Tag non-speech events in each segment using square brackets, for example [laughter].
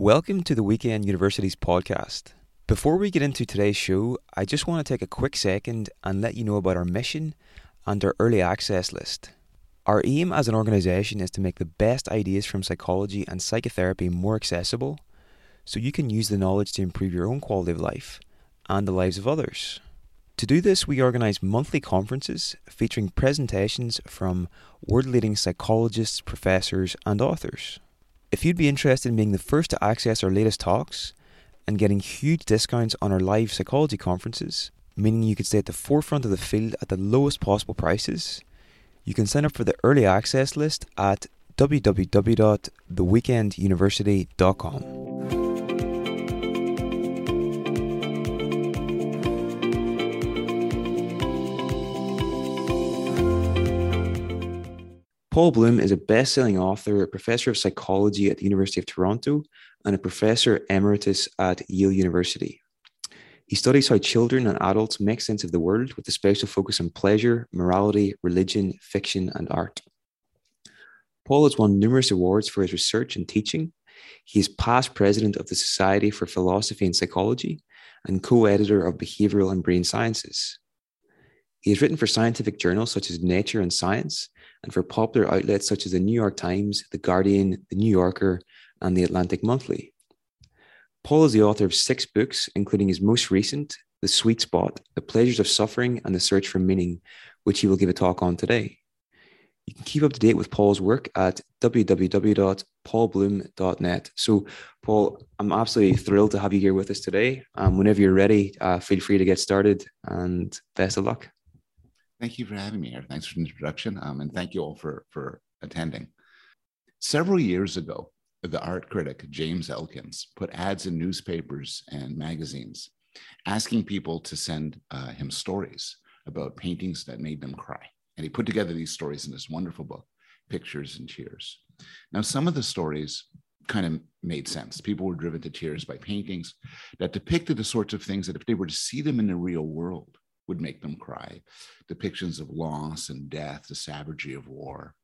Welcome to the Weekend Universities podcast. Before we get into today's show, I just want to take a quick second and let you know about our mission and our early access list. Our aim as an organisation is to make the best ideas from psychology and psychotherapy more accessible so you can use the knowledge to improve your own quality of life and the lives of others. To do this, we organise monthly conferences featuring presentations from world leading psychologists, professors, and authors. If you'd be interested in being the first to access our latest talks and getting huge discounts on our live psychology conferences, meaning you could stay at the forefront of the field at the lowest possible prices, you can sign up for the early access list at www.theweekenduniversity.com. Paul Bloom is a best selling author, a professor of psychology at the University of Toronto, and a professor emeritus at Yale University. He studies how children and adults make sense of the world with a special focus on pleasure, morality, religion, fiction, and art. Paul has won numerous awards for his research and teaching. He is past president of the Society for Philosophy and Psychology and co editor of Behavioral and Brain Sciences. He has written for scientific journals such as Nature and Science and for popular outlets such as the New York Times, The Guardian, The New Yorker, and The Atlantic Monthly. Paul is the author of six books, including his most recent, The Sweet Spot, The Pleasures of Suffering and the Search for Meaning, which he will give a talk on today. You can keep up to date with Paul's work at www.paulbloom.net. So, Paul, I'm absolutely thrilled to have you here with us today. Um, whenever you're ready, uh, feel free to get started and best of luck. Thank you for having me here. Thanks for the introduction. Um, and thank you all for, for attending. Several years ago, the art critic James Elkins put ads in newspapers and magazines asking people to send uh, him stories about paintings that made them cry. And he put together these stories in this wonderful book, Pictures and Tears. Now, some of the stories kind of made sense. People were driven to tears by paintings that depicted the sorts of things that if they were to see them in the real world, would make them cry. Depictions of loss and death, the savagery of war.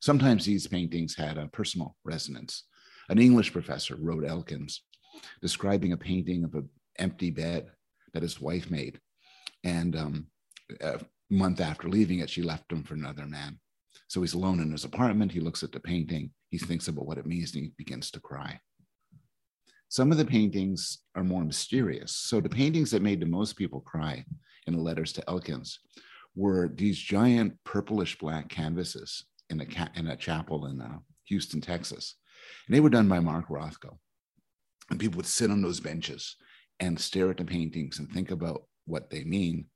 Sometimes these paintings had a personal resonance. An English professor wrote Elkins, describing a painting of an empty bed that his wife made. And um, a month after leaving it, she left him for another man. So he's alone in his apartment. He looks at the painting. He thinks about what it means and he begins to cry. Some of the paintings are more mysterious. So the paintings that made the most people cry in the letters to Elkins were these giant purplish black canvases in a, ca- in a chapel in uh, Houston, Texas. And they were done by Mark Rothko. And people would sit on those benches and stare at the paintings and think about what they mean.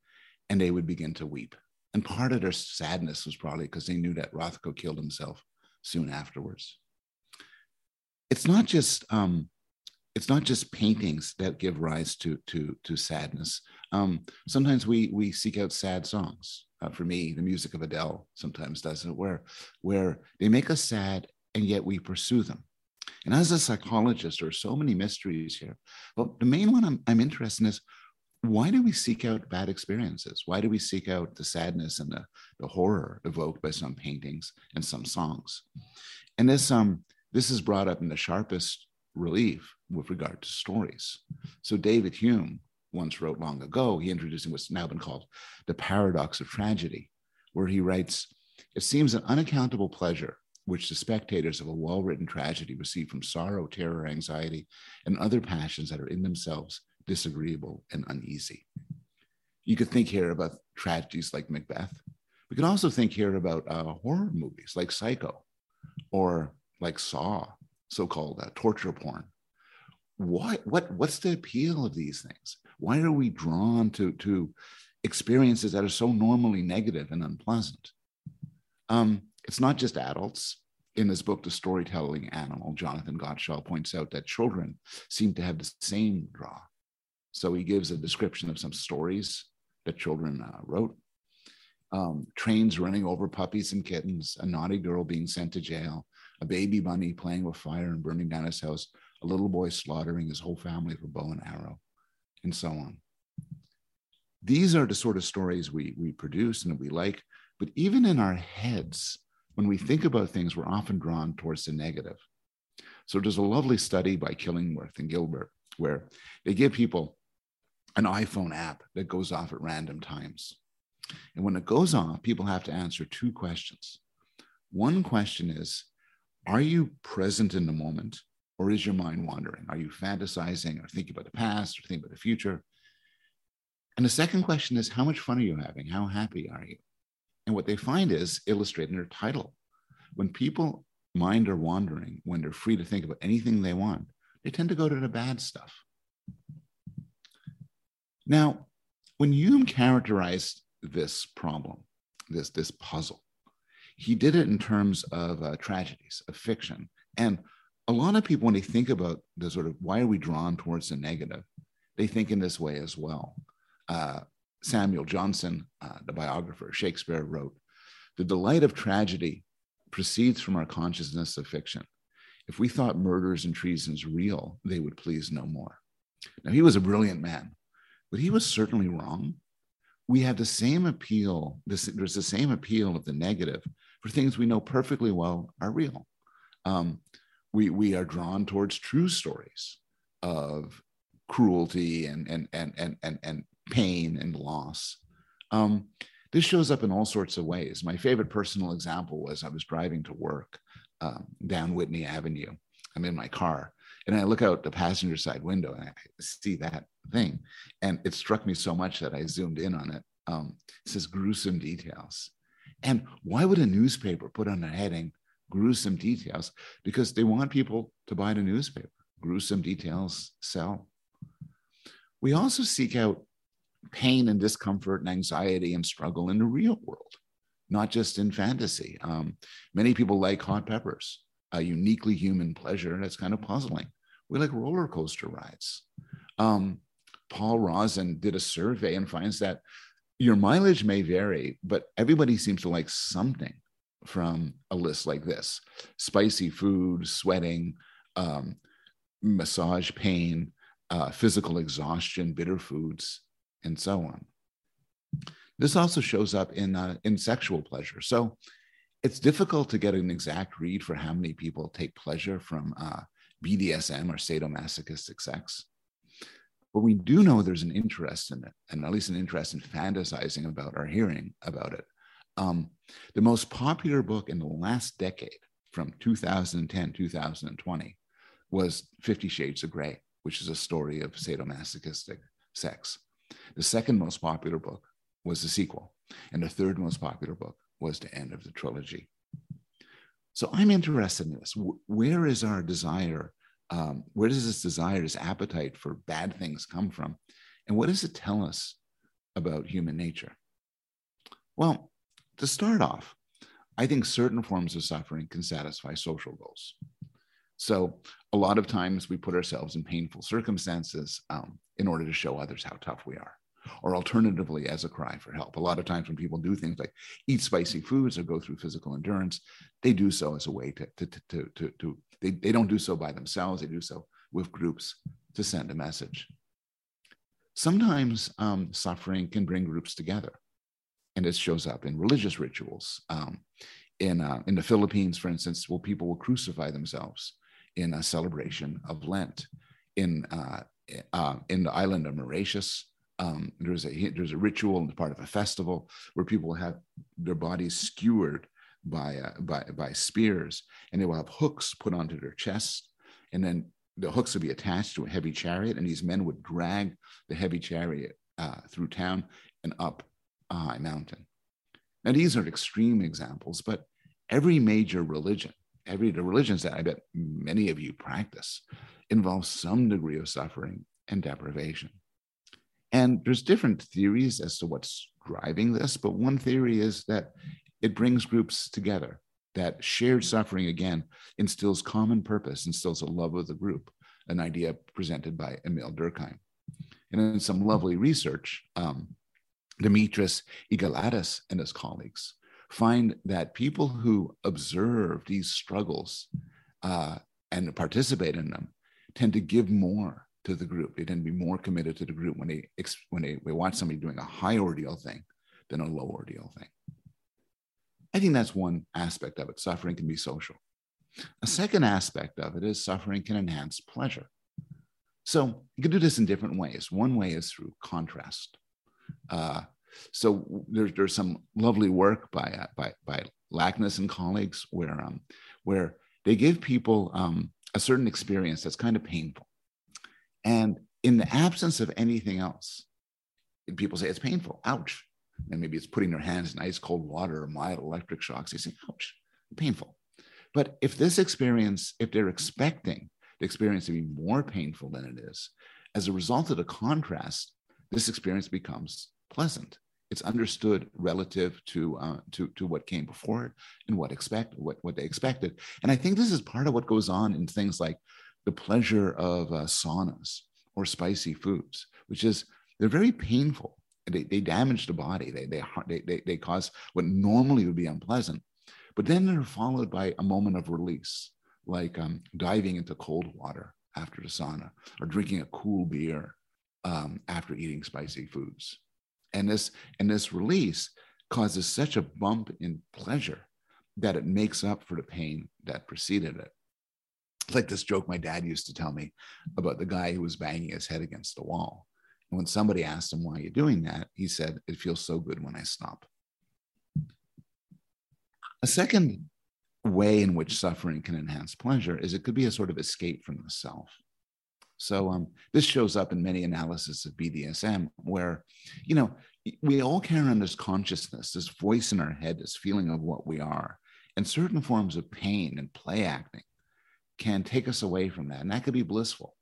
And they would begin to weep. And part of their sadness was probably because they knew that Rothko killed himself soon afterwards. It's not just um, it's not just paintings that give rise to to to sadness. Um, sometimes we we seek out sad songs. Uh, for me, the music of Adele sometimes does it, where where they make us sad and yet we pursue them. And as a psychologist, there are so many mysteries here. But the main one I'm, I'm interested in is why do we seek out bad experiences? Why do we seek out the sadness and the, the horror evoked by some paintings and some songs? And this um this is brought up in the sharpest relief with regard to stories. So David Hume once wrote long ago, he introduced what's now been called the paradox of tragedy, where he writes, it seems an unaccountable pleasure which the spectators of a well-written tragedy receive from sorrow, terror, anxiety, and other passions that are in themselves disagreeable and uneasy. You could think here about tragedies like Macbeth. We could also think here about uh, horror movies like Psycho or like Saw so-called uh, torture porn. Why? What? What's the appeal of these things? Why are we drawn to to experiences that are so normally negative and unpleasant? Um, it's not just adults. In this book, The Storytelling Animal, Jonathan Gottschall points out that children seem to have the same draw. So he gives a description of some stories that children uh, wrote. Um, trains running over puppies and kittens, a naughty girl being sent to jail, a baby bunny playing with fire and burning down his house, a little boy slaughtering his whole family for bow and arrow, and so on. These are the sort of stories we, we produce and we like, but even in our heads, when we think about things, we're often drawn towards the negative. So there's a lovely study by Killingsworth and Gilbert where they give people an iPhone app that goes off at random times. And when it goes off, people have to answer two questions. One question is Are you present in the moment, or is your mind wandering? Are you fantasizing or thinking about the past or thinking about the future? And the second question is How much fun are you having? How happy are you? And what they find is illustrated in their title. When people mind are wandering, when they're free to think about anything they want, they tend to go to the bad stuff. Now, when Hume characterized this problem, this, this puzzle, he did it in terms of uh, tragedies, of fiction. And a lot of people, when they think about the sort of why are we drawn towards the negative, they think in this way as well. Uh, Samuel Johnson, uh, the biographer, of Shakespeare wrote, The delight of tragedy proceeds from our consciousness of fiction. If we thought murders and treasons real, they would please no more. Now, he was a brilliant man, but he was certainly wrong. We have the same appeal, this, there's the same appeal of the negative for things we know perfectly well are real. Um, we, we are drawn towards true stories of cruelty and, and, and, and, and, and pain and loss. Um, this shows up in all sorts of ways. My favorite personal example was I was driving to work um, down Whitney Avenue. I'm in my car and I look out the passenger side window and I see that thing. And it struck me so much that I zoomed in on it. Um, it says gruesome details. And why would a newspaper put on a heading gruesome details? Because they want people to buy the newspaper. Gruesome details sell. We also seek out pain and discomfort and anxiety and struggle in the real world, not just in fantasy. Um, many people like hot peppers, a uniquely human pleasure that's kind of puzzling. We like roller coaster rides. Um, Paul Rozin did a survey and finds that your mileage may vary, but everybody seems to like something from a list like this spicy food, sweating, um, massage pain, uh, physical exhaustion, bitter foods, and so on. This also shows up in, uh, in sexual pleasure. So it's difficult to get an exact read for how many people take pleasure from uh, BDSM or sadomasochistic sex. But we do know there's an interest in it, and at least an interest in fantasizing about or hearing about it. Um, the most popular book in the last decade, from 2010 2020, was Fifty Shades of Grey, which is a story of sadomasochistic sex. The second most popular book was the sequel, and the third most popular book was the end of the trilogy. So I'm interested in this. Where is our desire um, where does this desire, this appetite for bad things come from? And what does it tell us about human nature? Well, to start off, I think certain forms of suffering can satisfy social goals. So, a lot of times we put ourselves in painful circumstances um, in order to show others how tough we are, or alternatively, as a cry for help. A lot of times when people do things like eat spicy foods or go through physical endurance, they do so as a way to, to, to, to, to they, they don't do so by themselves, they do so with groups to send a message. Sometimes um, suffering can bring groups together, and it shows up in religious rituals. Um, in, uh, in the Philippines, for instance, where people will crucify themselves in a celebration of Lent. In, uh, uh, in the island of Mauritius, um, there's, a, there's a ritual and part of a festival where people have their bodies skewered by, uh, by, by spears, and they will have hooks put onto their chest, and then the hooks would be attached to a heavy chariot, and these men would drag the heavy chariot uh, through town and up high mountain. Now, these are extreme examples, but every major religion, every the religions that I bet many of you practice, involves some degree of suffering and deprivation. And there's different theories as to what's driving this, but one theory is that it brings groups together. That shared suffering, again, instills common purpose, instills a love of the group, an idea presented by Emil Durkheim. And in some lovely research, um, Dimitris Xygalatas and his colleagues find that people who observe these struggles uh, and participate in them tend to give more to the group. They tend to be more committed to the group when they when they, they watch somebody doing a high ordeal thing than a low ordeal thing. I think that's one aspect of it. Suffering can be social. A second aspect of it is suffering can enhance pleasure. So you can do this in different ways. One way is through contrast. Uh, so there's there's some lovely work by uh, by by Leknes and colleagues where um, where they give people um, a certain experience that's kind of painful, and in the absence of anything else, people say it's painful. Ouch! And maybe it's putting their hands in ice cold water or mild electric shocks. They say, "Ouch, painful." But if this experience, if they're expecting the experience to be more painful than it is, as a result of the contrast, this experience becomes pleasant. It's understood relative to uh, to to what came before it and what expect what what they expected. And I think this is part of what goes on in things like the pleasure of uh, saunas or spicy foods, which is they're very painful. They, they damage the body. They, they, they, they cause what normally would be unpleasant. But then they're followed by a moment of release, like um, diving into cold water after the sauna or drinking a cool beer um, after eating spicy foods. And this, and this release causes such a bump in pleasure that it makes up for the pain that preceded it. It's like this joke my dad used to tell me about the guy who was banging his head against the wall. And when somebody asked him why you're doing that, he said, It feels so good when I stop. A second way in which suffering can enhance pleasure is it could be a sort of escape from the self. So um, this shows up in many analysis of BDSM, where you know we all carry on this consciousness, this voice in our head, this feeling of what we are, and certain forms of pain and play acting can take us away from that, and that could be blissful.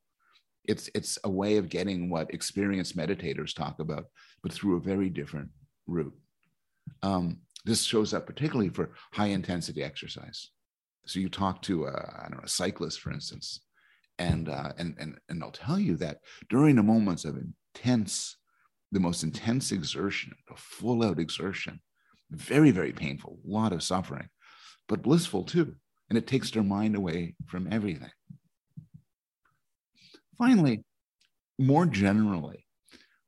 It's it's a way of getting what experienced meditators talk about, but through a very different route. Um, this shows up particularly for high intensity exercise. So you talk to a, I don't know, a cyclist, for instance, and, uh, and, and, and they'll tell you that during the moments of intense, the most intense exertion, a full out exertion, very, very painful, a lot of suffering, but blissful too. And it takes their mind away from everything. Finally, more generally,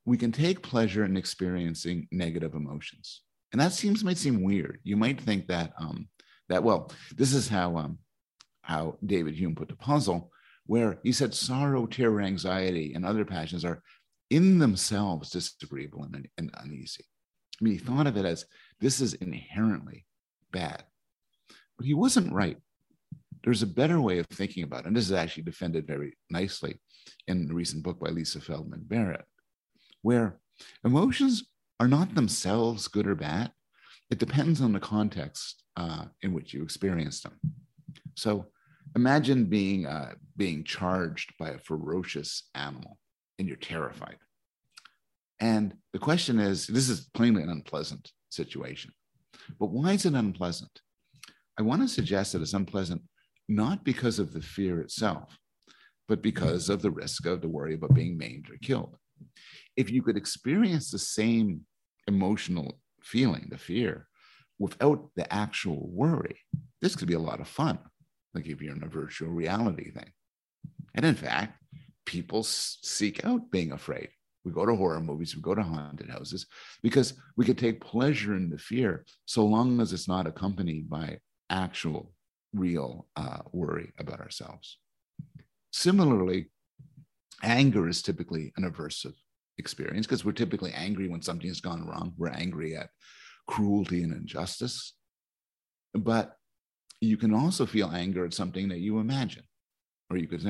we can take pleasure in experiencing negative emotions and that seems might seem weird. You might think that um, that well, this is how um, how David Hume put the puzzle, where he said sorrow, terror, anxiety, and other passions are in themselves disagreeable and, and uneasy. I mean, he thought of it as this is inherently bad, but he wasn't right. There's a better way of thinking about it, and this is actually defended very nicely in a recent book by Lisa Feldman Barrett, where emotions are not themselves good or bad. It depends on the context uh, in which you experience them. So imagine being, uh, being charged by a ferocious animal and you're terrified. And the question is this is plainly an unpleasant situation. But why is it unpleasant? I want to suggest that it's unpleasant not because of the fear itself, but because of the risk of the worry about being maimed or killed. If you could experience the same emotional feeling, the fear, without the actual worry. This could be a lot of fun, like if you're in a virtual reality thing. And in fact, people seek out being afraid. We go to horror movies, we go to haunted houses because we could take pleasure in the fear so long as it's not accompanied by actual, real uh, worry about ourselves. Similarly, anger is typically an aversive experience because we're typically angry when something has gone wrong. We're angry at cruelty and injustice. But you can also feel anger at something that you imagine, or you could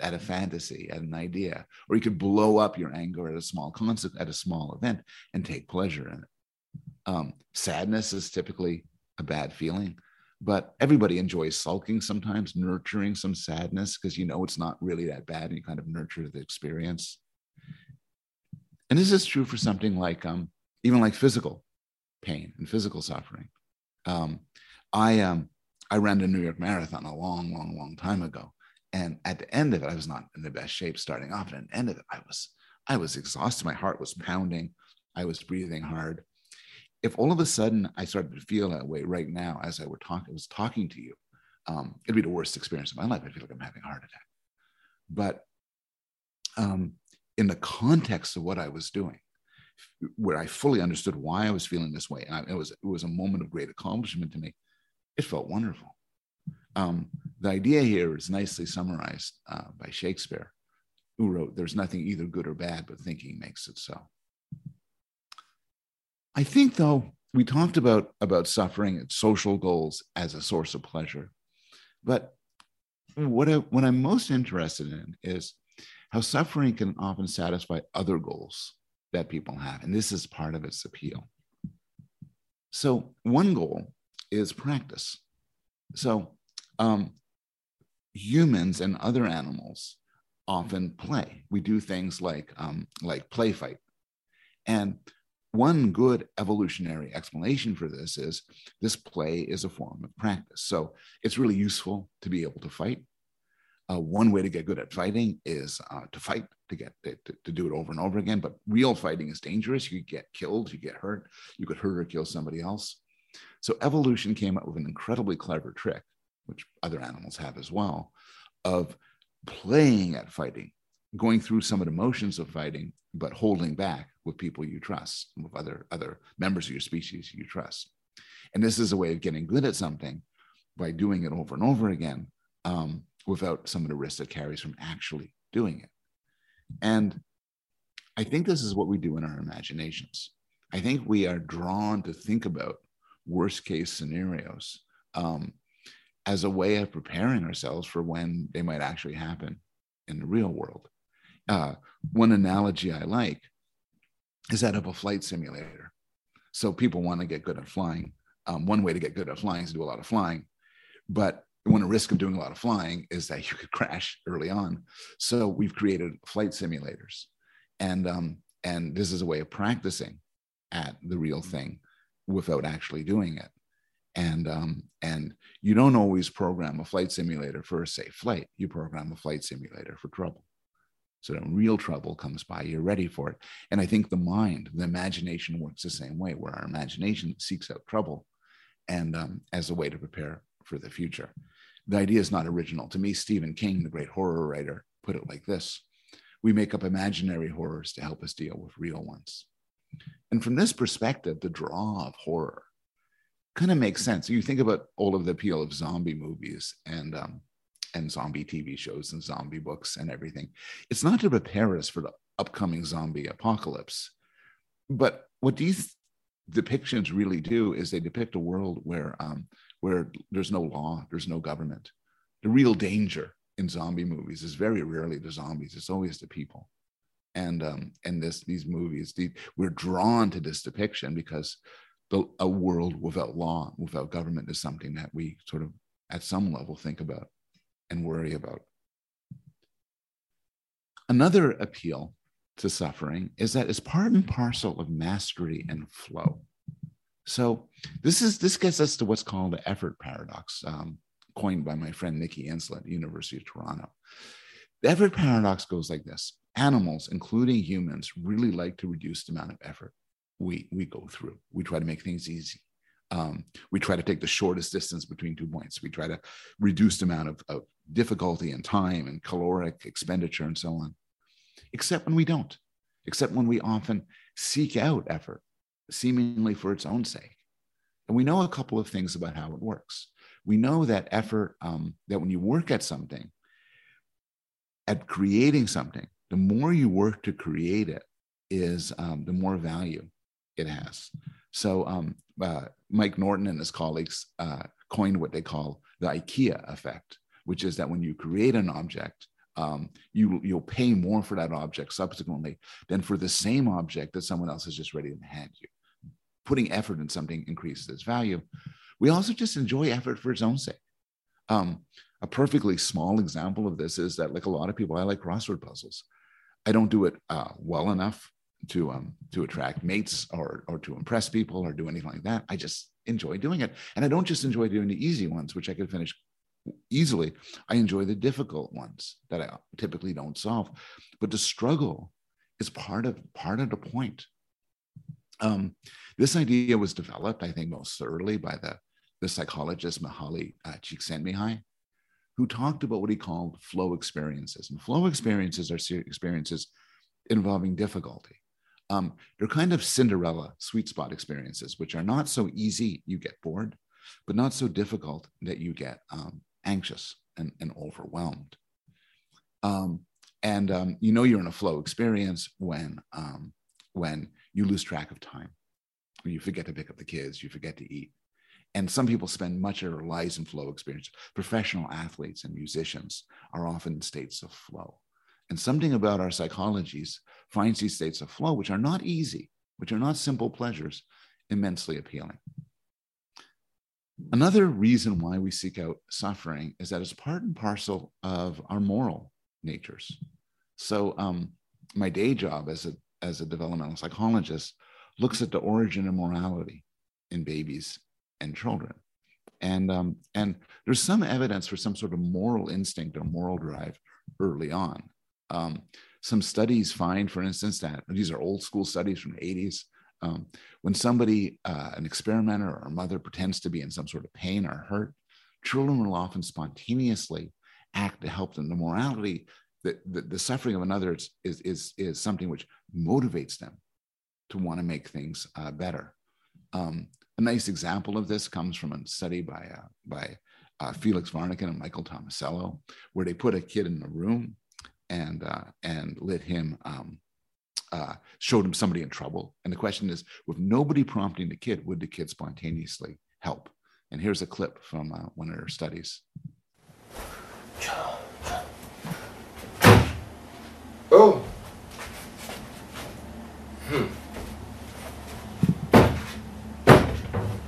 at, a fantasy, at an idea, or you could blow up your anger at a small concept, at a small event, and take pleasure in it. Um, sadness is typically a bad feeling, but everybody enjoys sulking sometimes, nurturing some sadness because you know it's not really that bad, and you kind of nurture the experience. And this is true for something like um, even like physical pain and physical suffering. Um, I um, I ran the New York Marathon a long, long, long time ago, and at the end of it, I was not in the best shape starting off. And at the end of it, I was I was exhausted. My heart was pounding. I was breathing hard. If all of a sudden I started to feel that way right now, as I were talking, was talking to you, um, it'd be the worst experience of my life. I feel like I'm having a heart attack. But um, in the context of what I was doing, where I fully understood why I was feeling this way, and I, it was it was a moment of great accomplishment to me. It felt wonderful. Um, the idea here is nicely summarized uh, by Shakespeare, who wrote, There's nothing either good or bad, but thinking makes it so. I think, though, we talked about, about suffering and social goals as a source of pleasure. But what, I, what I'm most interested in is how suffering can often satisfy other goals that people have. And this is part of its appeal. So, one goal is practice. So, um, humans and other animals often play. We do things like um, like play fight, and one good evolutionary explanation for this is this play is a form of practice. So it's really useful to be able to fight. Uh, one way to get good at fighting is uh, to fight to get to, to, do it over and over again. But real fighting is dangerous. You get killed, you get hurt, you could hurt or kill somebody else. So evolution came up with an incredibly clever trick, which other animals have as well, of playing at fighting, going through some of the motions of fighting, but holding back with people you trust, with other other members of your species you trust. And this is a way of getting good at something by doing it over and over again um, without some of the risks it carries from actually doing it. And I think this is what we do in our imaginations. I think we are drawn to think about worst case scenarios um, as a way of preparing ourselves for when they might actually happen in the real world. Uh, one analogy I like is that of a flight simulator. So people want to get good at flying. Um, one way to get good at flying is to do a lot of flying, but one risk of doing a lot of flying is that you could [laughs] crash early on. So we've created flight simulators, and um, and this is a way of practicing at the real thing without actually doing it. And um, and you don't always program a flight simulator for a safe flight. You program a flight simulator for trouble. So when real trouble comes by, you're ready for it. And I think the mind, the imagination works the same way, where our imagination seeks out trouble and um, as a way to prepare for the future. The idea is not original. To me, Stephen King, the great horror writer, put it like this We make up imaginary horrors to help us deal with real ones. And from this perspective, the draw of horror kind of makes sense. You think about all of the appeal of zombie movies and um, and zombie TV shows and zombie books and everything. It's not to prepare us for the upcoming zombie apocalypse, but what these depictions really do is they depict a world where um, where there's no law, there's no government. The real danger in zombie movies is very rarely the zombies; it's always the people and um, and this these movies the, we're drawn to this depiction because the, a world without law without government is something that we sort of at some level think about and worry about. Another appeal to suffering is that it's part and parcel of mastery and flow. So this is this gets us to what's called the effort paradox um, coined by my friend nikki the university of toronto. The effort paradox goes like this animals, including humans, really like to reduce the amount of effort we, we go through. We try to make things easy. Um, we try to take the shortest distance between two points. We try to reduce the amount of, of difficulty and time and caloric expenditure and so on, except when we don't, except when we often seek out effort, seemingly for its own sake. And we know a couple of things about how it works. We know that effort, um, that when you work at something, at creating something, the more you work to create it is um, the more value it has. So um, uh, Mike Norton and his colleagues uh, coined what they call the IKEA effect, which is that when you create an object, um, you you'll pay more for that object subsequently than for the same object that someone else is just ready to hand you. Putting effort in something increases its value. We also just enjoy effort for its own sake. Um, a perfectly small example of this is that, like a lot of people, I like crossword puzzles. I don't do it uh, well enough to um, to attract mates or or to impress people or do anything like that. I just enjoy doing it, and I don't just enjoy doing the easy ones, which I could finish easily. I enjoy the difficult ones that I typically don't solve, but the struggle is part of part of the point. Um, this idea was developed, I think, most thoroughly by the the psychologist Mihaly uh, Csikszentmihalyi, who talked about what he called flow experiences. And flow experiences are experiences involving difficulty. Um, they're kind of Cinderella sweet spot experiences, which are not so easy, you get bored, but not so difficult that you get um, anxious and, and overwhelmed. Um, and um, you know you're in a flow experience when um, when you lose track of time, when you forget to pick up the kids, you forget to eat. And some people spend much of their lives in flow experience. Professional athletes and musicians are often in states of flow. And something about our psychologies finds these states of flow, which are not easy, which are not simple pleasures, immensely appealing. Another reason why we seek out suffering is that it's part and parcel of our moral natures. So, um, my day job as a as a developmental psychologist looks at the origin of morality in babies and children, and um, and there's some evidence for some sort of moral instinct or moral drive early on. Um, some studies find, for instance, that these are old school studies from the 80s um, when somebody, uh, an experimenter or a mother, pretends to be in some sort of pain or hurt, children will often spontaneously act to help them. The morality, the, the, the suffering of another is, is, is, is, something which motivates them to want to make things uh, better. Um, a nice example of this comes from a study by, uh, by uh, Felix Warneken and Michael Tomasello, where they put a kid in a room and, uh, and let him um, uh, showed him somebody in trouble. And the question is, with nobody prompting the kid, would the kid spontaneously help? And here's a clip from uh, one of their studies. Oh.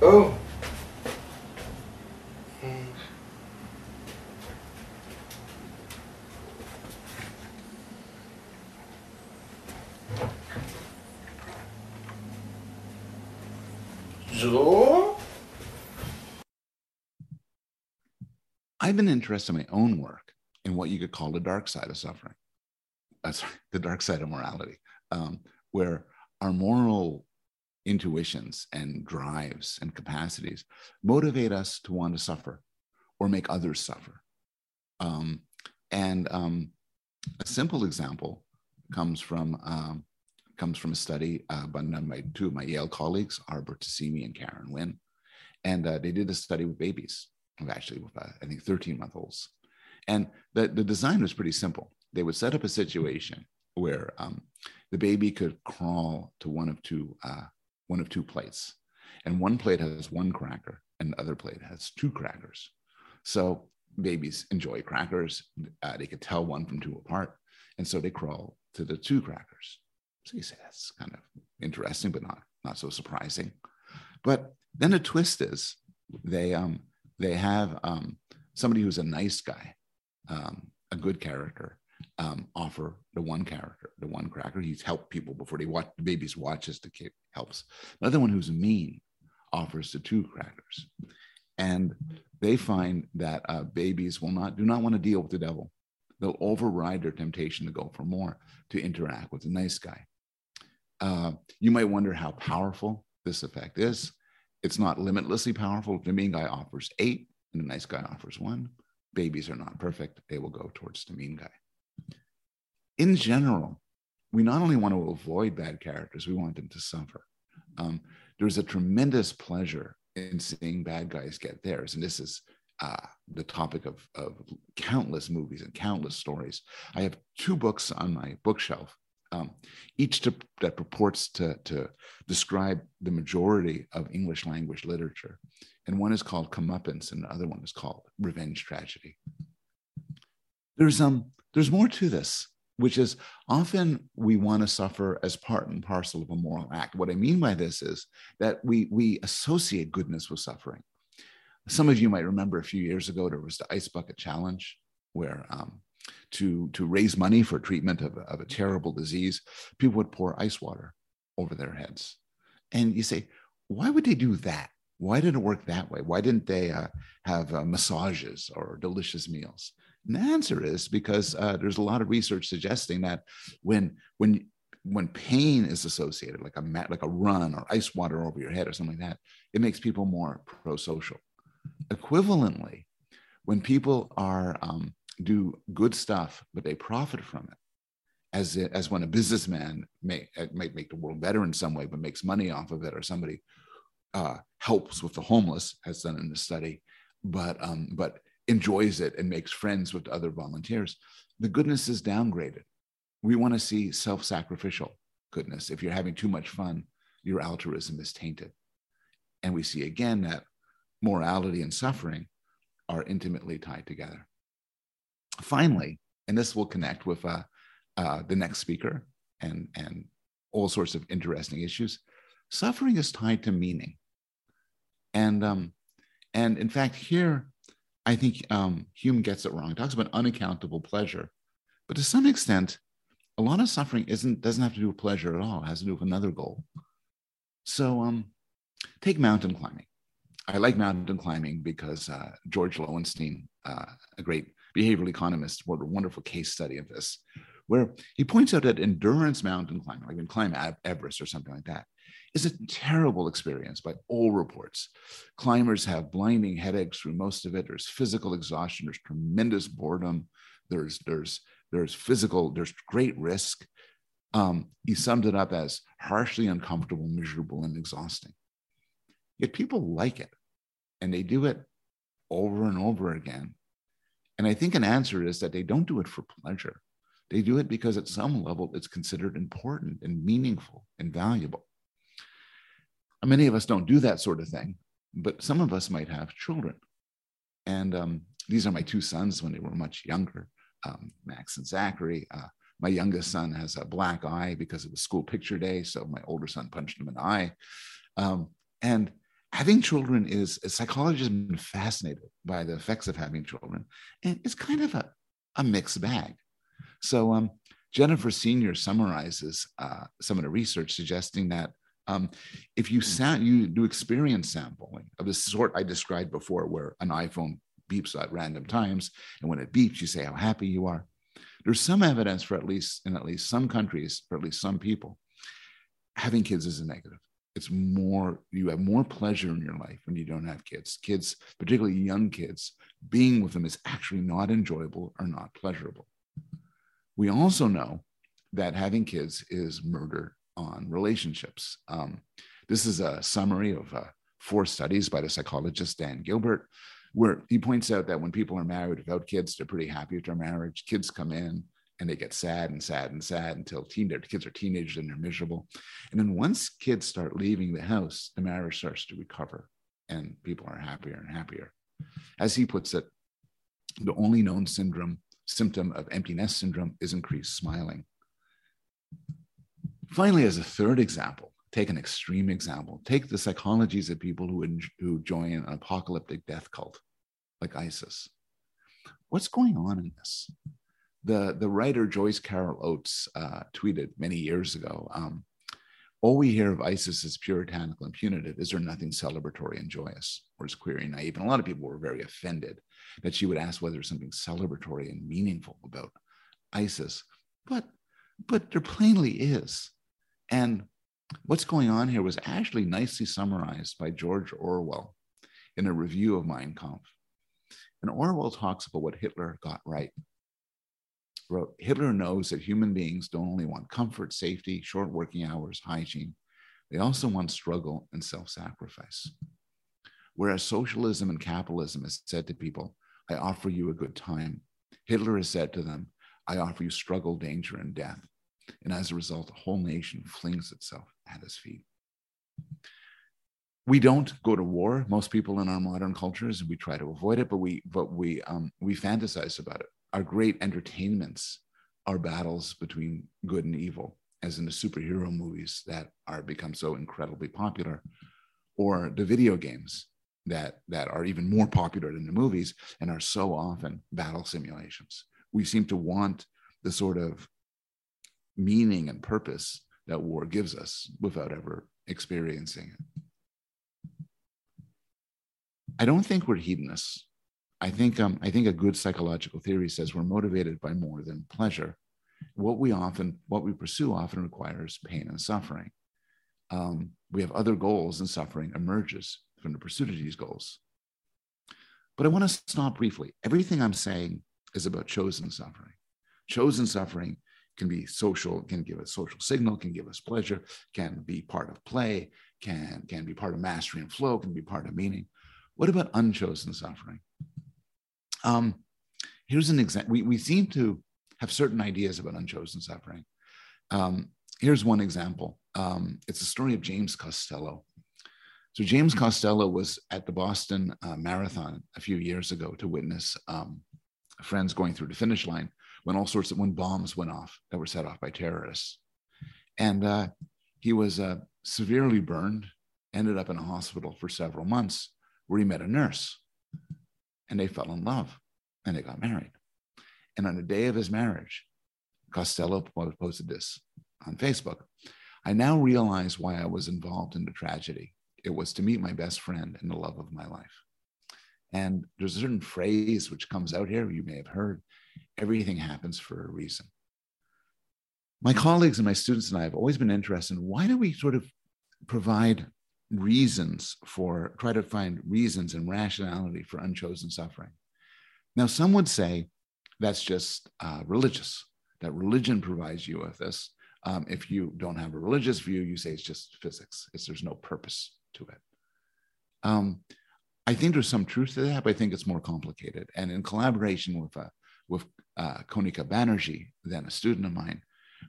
Oh. So? I've been interested in my own work in what you could call the dark side of suffering. Uh, [laughs] sorry, the dark side of morality, um, where our moral intuitions and drives and capacities motivate us to want to suffer or make others suffer. Um, and um, a simple example comes from um, comes from a study uh, by my two of my Yale colleagues, Arber Tasimi and Karen Wynn. And uh, they did a study with babies, actually with, uh, I think, 13 month olds. And the, the design was pretty simple. They would set up a situation where um, the baby could crawl to one of two, uh, one of two plates. And one plate has one cracker and the other plate has two crackers. So babies enjoy crackers. Uh, they could tell one from two apart. And so they crawl to the two crackers. So you say that's kind of interesting, but not not so surprising. But then a twist is they um they have um somebody who's a nice guy, um, a good character, um, offer the one character, the one cracker. He's helped people before they watch the babies watches the kid helps. Another one who's mean offers the two crackers. And they find that uh, babies will not do not want to deal with the devil. They'll override their temptation to go for more to interact with the nice guy. Uh, you might wonder how powerful this effect is. It's not limitlessly powerful. If The mean guy offers eight and the nice guy offers one. Babies are not perfect. They will go towards the mean guy. In general, we not only want to avoid bad characters, we want them to suffer. Um, there's a tremendous pleasure in seeing bad guys get theirs. And this is uh, the topic of, of countless movies and countless stories. I have two books on my bookshelf um, each to, that purports to, to describe the majority of English language literature. And one is called Comeuppance, and the other one is called Revenge Tragedy. There's, um, there's more to this, which is often we want to suffer as part and parcel of a moral act. What I mean by this is that we, we associate goodness with suffering. Some of you might remember a few years ago, there was the Ice Bucket Challenge, where um, to, to raise money for treatment of, of a terrible disease, people would pour ice water over their heads. And you say, why would they do that? Why did it work that way? Why didn't they uh, have uh, massages or delicious meals? The answer is because uh, there's a lot of research suggesting that when when when pain is associated, like a mat, like a run or ice water over your head or something like that, it makes people more pro-social. Equivalently, when people are um, do good stuff, but they profit from it. As, it, as when a businessman may, uh, might make the world better in some way, but makes money off of it, or somebody uh, helps with the homeless, as done in the study, but um, but enjoys it and makes friends with other volunteers. The goodness is downgraded. We want to see self sacrificial goodness. If you're having too much fun, your altruism is tainted. And we see again that morality and suffering are intimately tied together. Finally, and this will connect with uh, uh, the next speaker and, and all sorts of interesting issues, suffering is tied to meaning. And, um, and in fact, here, I think um, Hume gets it wrong. He talks about unaccountable pleasure, but to some extent, a lot of suffering isn't doesn't have to do with pleasure at all. It has to do with another goal. So, um, take mountain climbing. I like mountain climbing because uh, George Loewenstein, uh, a great behavioral economist, wrote a wonderful case study of this, where he points out that endurance mountain climbing, like when climb Everest or something like that, is a terrible experience by all reports. Climbers have blinding headaches through most of it. There's physical exhaustion. There's tremendous boredom. There's there's there's physical. There's great risk. Um, he summed it up as harshly uncomfortable, miserable, and exhausting. Yet people like it, and they do it over and over again. And I think an answer is that they don't do it for pleasure. They do it because at some level it's considered important and meaningful and valuable. Many of us don't do that sort of thing, but some of us might have children. And um, these are my two sons when they were much younger, um, Max and Zachary. Uh, my youngest son has a black eye because it was school picture day. So my older son punched him in the eye. Um, and having children is, psychologists have been fascinated by the effects of having children. And it's kind of a, a mixed bag. So um, Jennifer Senior summarizes uh, some of the research suggesting that um, if you sa- you do experience sampling of the sort I described before, where an iPhone beeps at random times, and when it beeps, you say how happy you are. There's some evidence for at least in at least some countries, for at least some people, having kids is a negative. It's more you have more pleasure in your life when you don't have kids. Kids, particularly young kids, being with them is actually not enjoyable or not pleasurable. We also know that having kids is murder on relationships. Um, this is a summary of uh, four studies by the psychologist Dan Gilbert, where he points out that when people are married without kids, they're pretty happy with their marriage. Kids come in and they get sad and sad and sad until teen, their kids are teenagers and they're miserable. And then once kids start leaving the house, the marriage starts to recover and people are happier and happier. As he puts it, the only known syndrome symptom of empty nest syndrome is increased smiling. Finally, as a third example, take an extreme example. Take the psychologies of people who, who join an apocalyptic death cult like ISIS. What's going on in this? The, the writer Joyce Carol Oates uh, tweeted many years ago um, All we hear of ISIS is puritanical and punitive. Is there nothing celebratory and joyous? Or is query naive? And a lot of people were very offended that she would ask whether there's something celebratory and meaningful about ISIS. But, but there plainly is. And what's going on here was actually nicely summarized by George Orwell in a review of Mein Kampf. And Orwell talks about what Hitler got right. Wrote, Hitler knows that human beings don't only want comfort, safety, short working hours, hygiene, they also want struggle and self sacrifice. Whereas socialism and capitalism has said to people, I offer you a good time, Hitler has said to them, I offer you struggle, danger, and death. And as a result, a whole nation flings itself at his feet. We don't go to war. Most people in our modern cultures, we try to avoid it, but we but we um, we fantasize about it. Our great entertainments are battles between good and evil, as in the superhero movies that are become so incredibly popular, or the video games that that are even more popular than the movies and are so often battle simulations. We seem to want the sort of meaning and purpose that war gives us without ever experiencing it. I don't think we're hedonists. I think um, I think a good psychological theory says we're motivated by more than pleasure. What we often what we pursue often requires pain and suffering. Um, we have other goals, and suffering emerges from the pursuit of these goals. But I want to stop briefly. Everything I'm saying is about chosen suffering. Chosen suffering can be social, can give a social signal, can give us pleasure, can be part of play, can, can be part of mastery and flow, can be part of meaning. What about unchosen suffering? Um, here's an example. We, we seem to have certain ideas about unchosen suffering. Um, here's one example. Um, it's the story of James Costello. So James Costello was at the Boston uh, Marathon a few years ago to witness um, friends going through the finish line when all sorts of when bombs went off that were set off by terrorists, and uh, he was uh, severely burned. Ended up in a hospital for several months, where he met a nurse, and they fell in love, and they got married. And on the day of his marriage, Costello posted this on Facebook. I now realize why I was involved in the tragedy. It was to meet my best friend and the love of my life. And there's a certain phrase which comes out here, you may have heard everything happens for a reason. My colleagues and my students and I have always been interested in why do we sort of provide reasons for, try to find reasons and rationality for unchosen suffering? Now, some would say that's just uh, religious, that religion provides you with this. Um, if you don't have a religious view, you say it's just physics, it's, there's no purpose to it. Um, I think there's some truth to that, but I think it's more complicated. And in collaboration with uh, with uh, Konika Banerjee, then a student of mine,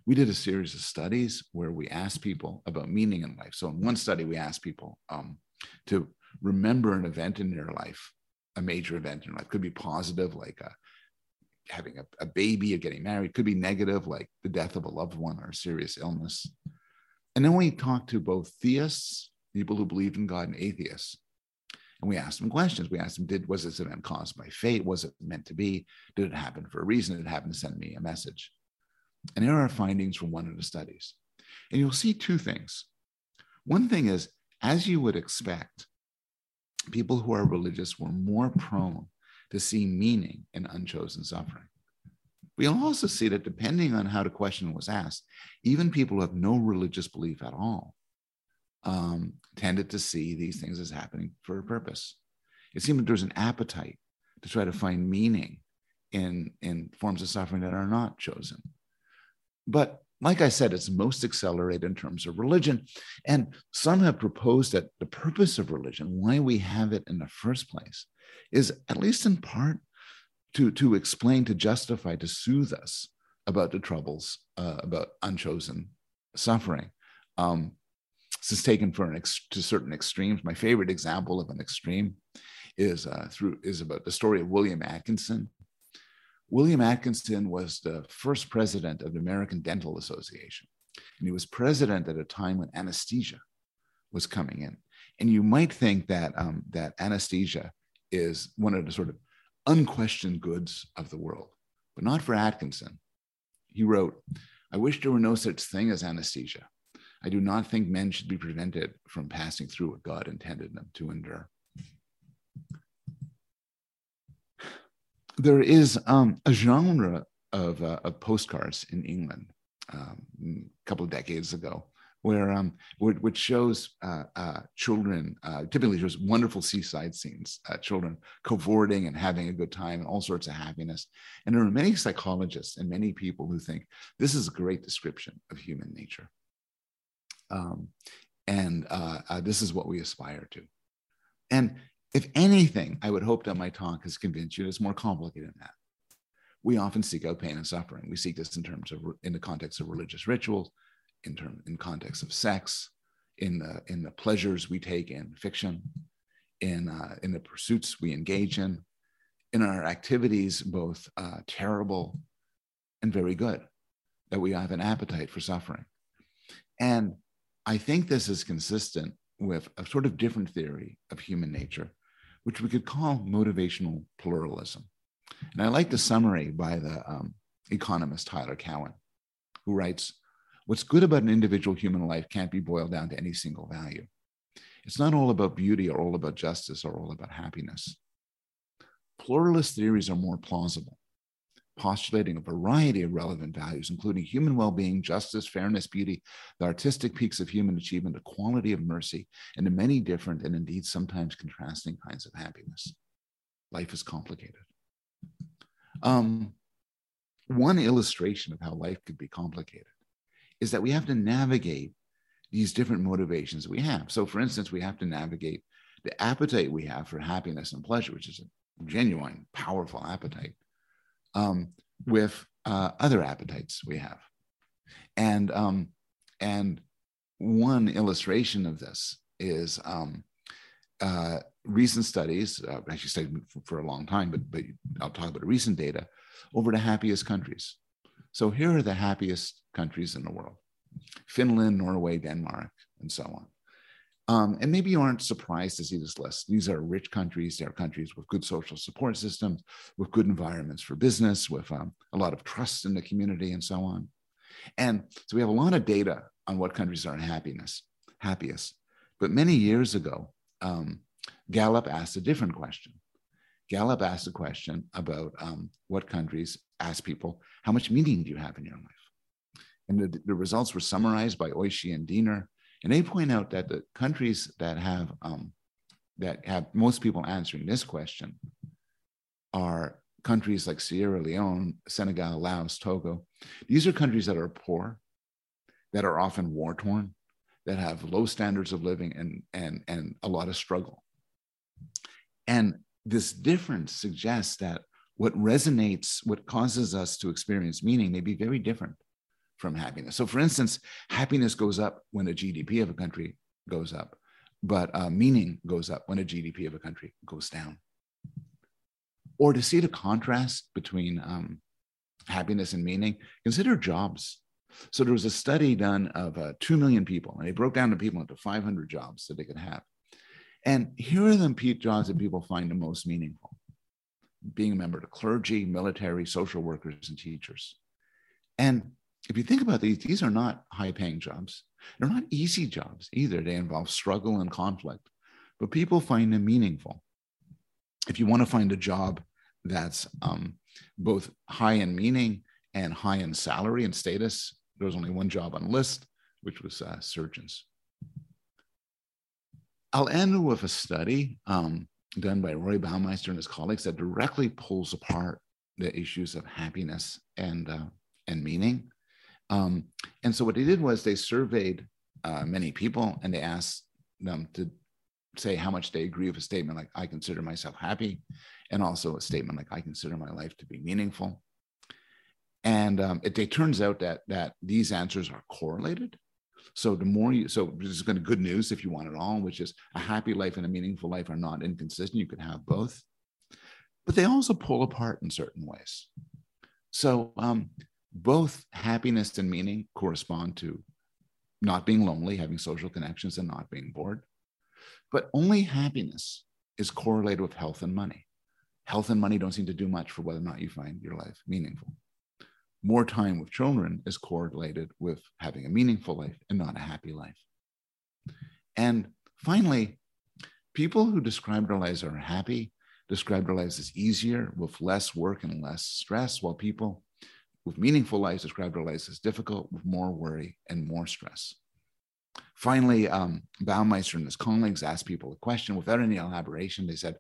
we did a series of studies where we asked people about meaning in life. So in one study, we asked people um, to remember an event in their life, a major event in life. Could be positive, like a, uh, having a, a baby or getting married. Could be negative, like the death of a loved one or a serious illness. And then we talked to both theists, people who believed in God, and atheists and we asked them questions. We asked them, did was this event caused by fate? Was it meant to be? Did it happen for a reason? Did it happen to send me a message? And here are findings from one of the studies. And you'll see two things. One thing is, as you would expect, people who are religious were more prone to see meaning in unchosen suffering. We'll also see that depending on how the question was asked, even people who have no religious belief at all um, tended to see these things as happening for a purpose. It seemed that there was an appetite to try to find meaning in, in forms of suffering that are not chosen. But like I said, it's most accelerated in terms of religion. And some have proposed that the purpose of religion, why we have it in the first place, is at least in part to, to explain, to justify, to soothe us about the troubles, uh, about unchosen suffering. Um, this is taken for an ex- to certain extremes. My favorite example of an extreme is uh, through is about the story of William Atkinson. William Atkinson was the first president of the American Dental Association, and he was president at a time when anesthesia was coming in. And you might think that um, that anesthesia is one of the sort of unquestioned goods of the world, but not for Atkinson. He wrote, "I wish there were no such thing as anesthesia." I do not think men should be prevented from passing through what God intended them to endure. There is um, a genre of, uh, of, postcards in England um, a couple of decades ago where um, which shows uh, uh, children uh, typically shows wonderful seaside scenes, uh, children cavorting and having a good time and all sorts of happiness. And there are many psychologists and many people who think this is a great description of human nature. Um, and uh, uh, this is what we aspire to. And if anything, I would hope that my talk has convinced you it's more complicated than that. We often seek out pain and suffering. We seek this in terms of, in the context of religious rituals, in term, in context of sex, in the in the pleasures we take in fiction, in uh, in the pursuits we engage in, in our activities, both uh, terrible and very good, that we have an appetite for suffering. And I think this is consistent with a sort of different theory of human nature, which we could call motivational pluralism. And I like the summary by the um, economist Tyler Cowen, who writes What's good about an individual human life can't be boiled down to any single value. It's not all about beauty or all about justice or all about happiness. Pluralist theories are more plausible postulating a variety of relevant values, including human well being, justice, fairness, beauty, the artistic peaks of human achievement, equality of mercy, and the many different and indeed sometimes contrasting kinds of happiness. Life is complicated. Um, one illustration of how life could be complicated is that we have to navigate these different motivations we have. So, for instance, we have to navigate the appetite we have for happiness and pleasure, which is a genuine, powerful appetite um, with uh, other appetites we have. And, um, and one illustration of this is um, uh, recent studies, uh, actually studied for, a long time, but, but I'll talk about recent data over the happiest countries. So here are the happiest countries in the world Finland, Norway, Denmark, and so on. Um, and maybe you aren't surprised to see this list. These are rich countries. They are countries with good social support systems, with good environments for business, with um, a lot of trust in the community, and so on. And so we have a lot of data on what countries are happiness, happiest. But many years ago, um, Gallup asked a different question. Gallup asked a question about um, what countries ask people, how much meaning do you have in your life? And the, the results were summarized by Oishi and Diener. And they point out that the countries that have um, that have most people answering this question are countries like Sierra Leone, Senegal, Laos, Togo. These are countries that are poor, that are often war torn, that have low standards of living and, and, and a lot of struggle. And this difference suggests that what resonates, what causes us to experience meaning may be very different from happiness. So, for instance, happiness goes up when the GDP of a country goes up, but uh, meaning goes up when the GDP of a country goes down. Or to see the contrast between um, happiness and meaning, consider jobs. So there was a study done of uh, 2 million people, and they broke down the people into 500 jobs that they could have. And here are the jobs that people find the most meaningful being a member of the clergy, military, social workers, and teachers. And if you think about these, these are not high paying jobs. They're not easy jobs either. They involve struggle and conflict, but people find them meaningful. If you want to find a job that's um, both high in meaning and high in salary and status, there was only one job on the list, which was uh, surgeons. I'll end with a study um, done by Roy Baumeister and his colleagues that directly pulls apart the issues of happiness and, uh, and meaning. Um, and so what they did was they surveyed uh, many people and they asked them to say how much they agree with a statement like I consider myself happy, and also a statement like I consider my life to be meaningful. And um, it, it turns out that that these answers are correlated. So the more you, so this is going to good news if you want it all, which is a happy life and a meaningful life are not inconsistent. You could have both, but they also pull apart in certain ways. So um, both happiness and meaning correspond to not being lonely, having social connections, and not being bored. But only happiness is correlated with health and money. Health and money don't seem to do much for whether or not you find your life meaningful. More time with children is correlated with having a meaningful life and not a happy life. And finally, people who describe their lives are happy describe their lives as easier with less work and less stress, while people with meaningful lives described their lives as difficult with more worry and more stress. Finally, um, Baumeister and his colleagues asked people a question without any elaboration. They said,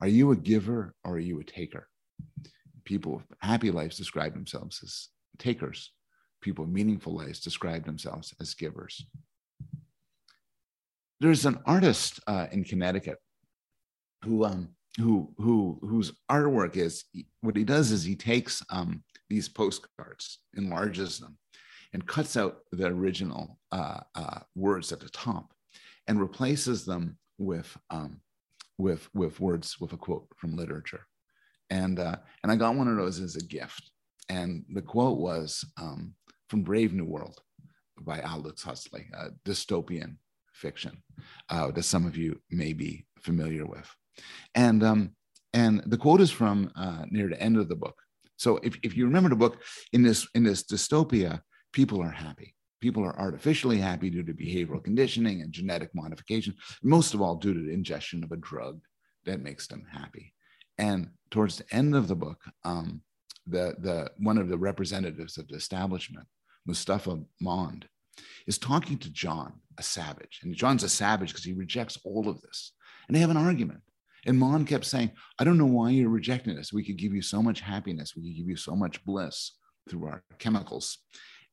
Are you a giver or are you a taker? People with happy lives describe themselves as takers. People with meaningful lives describe themselves as givers. There's an artist uh, in Connecticut who, um, who, who, whose artwork is what he does is he takes um, these postcards, enlarges them, and cuts out the original uh, uh, words at the top and replaces them with, um, with, with words with a quote from literature. And, uh, and I got one of those as a gift. And the quote was um, from Brave New World by Aldous Huxley, dystopian fiction uh, that some of you may be familiar with. And, um, and the quote is from uh, near the end of the book. So if, if you remember the book, in this in this dystopia, people are happy. People are artificially happy due to behavioral conditioning and genetic modification, most of all due to the ingestion of a drug that makes them happy. And towards the end of the book, um, the, the, one of the representatives of the establishment, Mustafa Mond, is talking to John, a savage. And John's a savage because he rejects all of this. And they have an argument. And Mond kept saying, I don't know why you're rejecting us. We could give you so much happiness. We could give you so much bliss through our chemicals.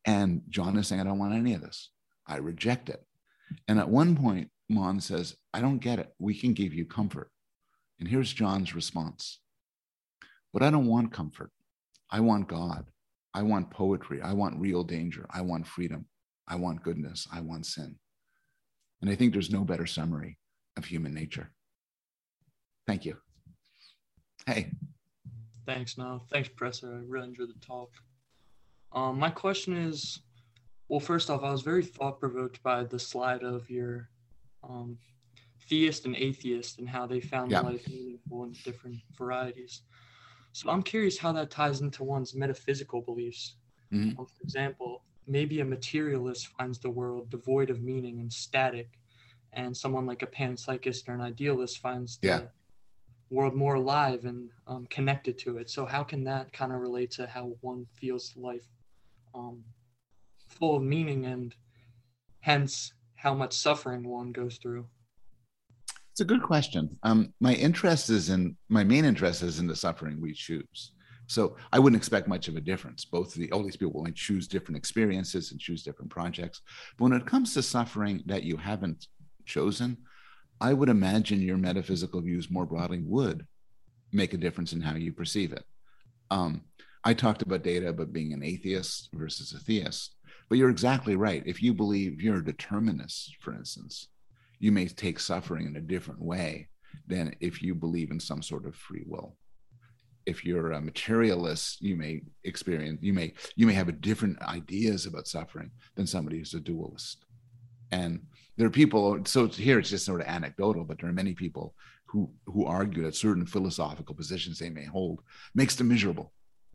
And John is saying, I don't want any of this. I reject it. And at one point, Mond says, I don't get it. We can give you comfort. And here's John's response but I don't want comfort. I want God. I want poetry. I want real danger. I want freedom. I want goodness. I want sin. And I think there's no better summary of human nature. Thank you. Hey. Thanks, no. Thanks, Professor. I really enjoyed the talk. Um, my question is well, first off, I was very thought provoked by the slide of your um, theist and atheist and how they found yeah. life meaningful in different varieties. So I'm curious how that ties into one's metaphysical beliefs. Mm-hmm. Um, for example, maybe a materialist finds the world devoid of meaning and static, and someone like a panpsychist or an idealist finds the yeah. World more alive and um, connected to it. So how can that kind of relate to how one feels life um, full of meaning and hence how much suffering one goes through? It's a good question. Um, my interest is in my main interest is in the suffering we choose. So I wouldn't expect much of a difference. Both the all these people might choose different experiences and choose different projects. But when it comes to suffering that you haven't chosen, I would imagine your metaphysical views more broadly would make a difference in how you perceive it. Um, I talked about data about being an atheist versus a theist, but you're exactly right. If you believe you're a determinist, for instance, you may take suffering in a different way than if you believe in some sort of free will if you're a materialist you may experience you may you may have a different ideas about suffering than somebody who's a dualist and there are people so here it's just sort of anecdotal but there are many people who who argue that certain philosophical positions they may hold makes them miserable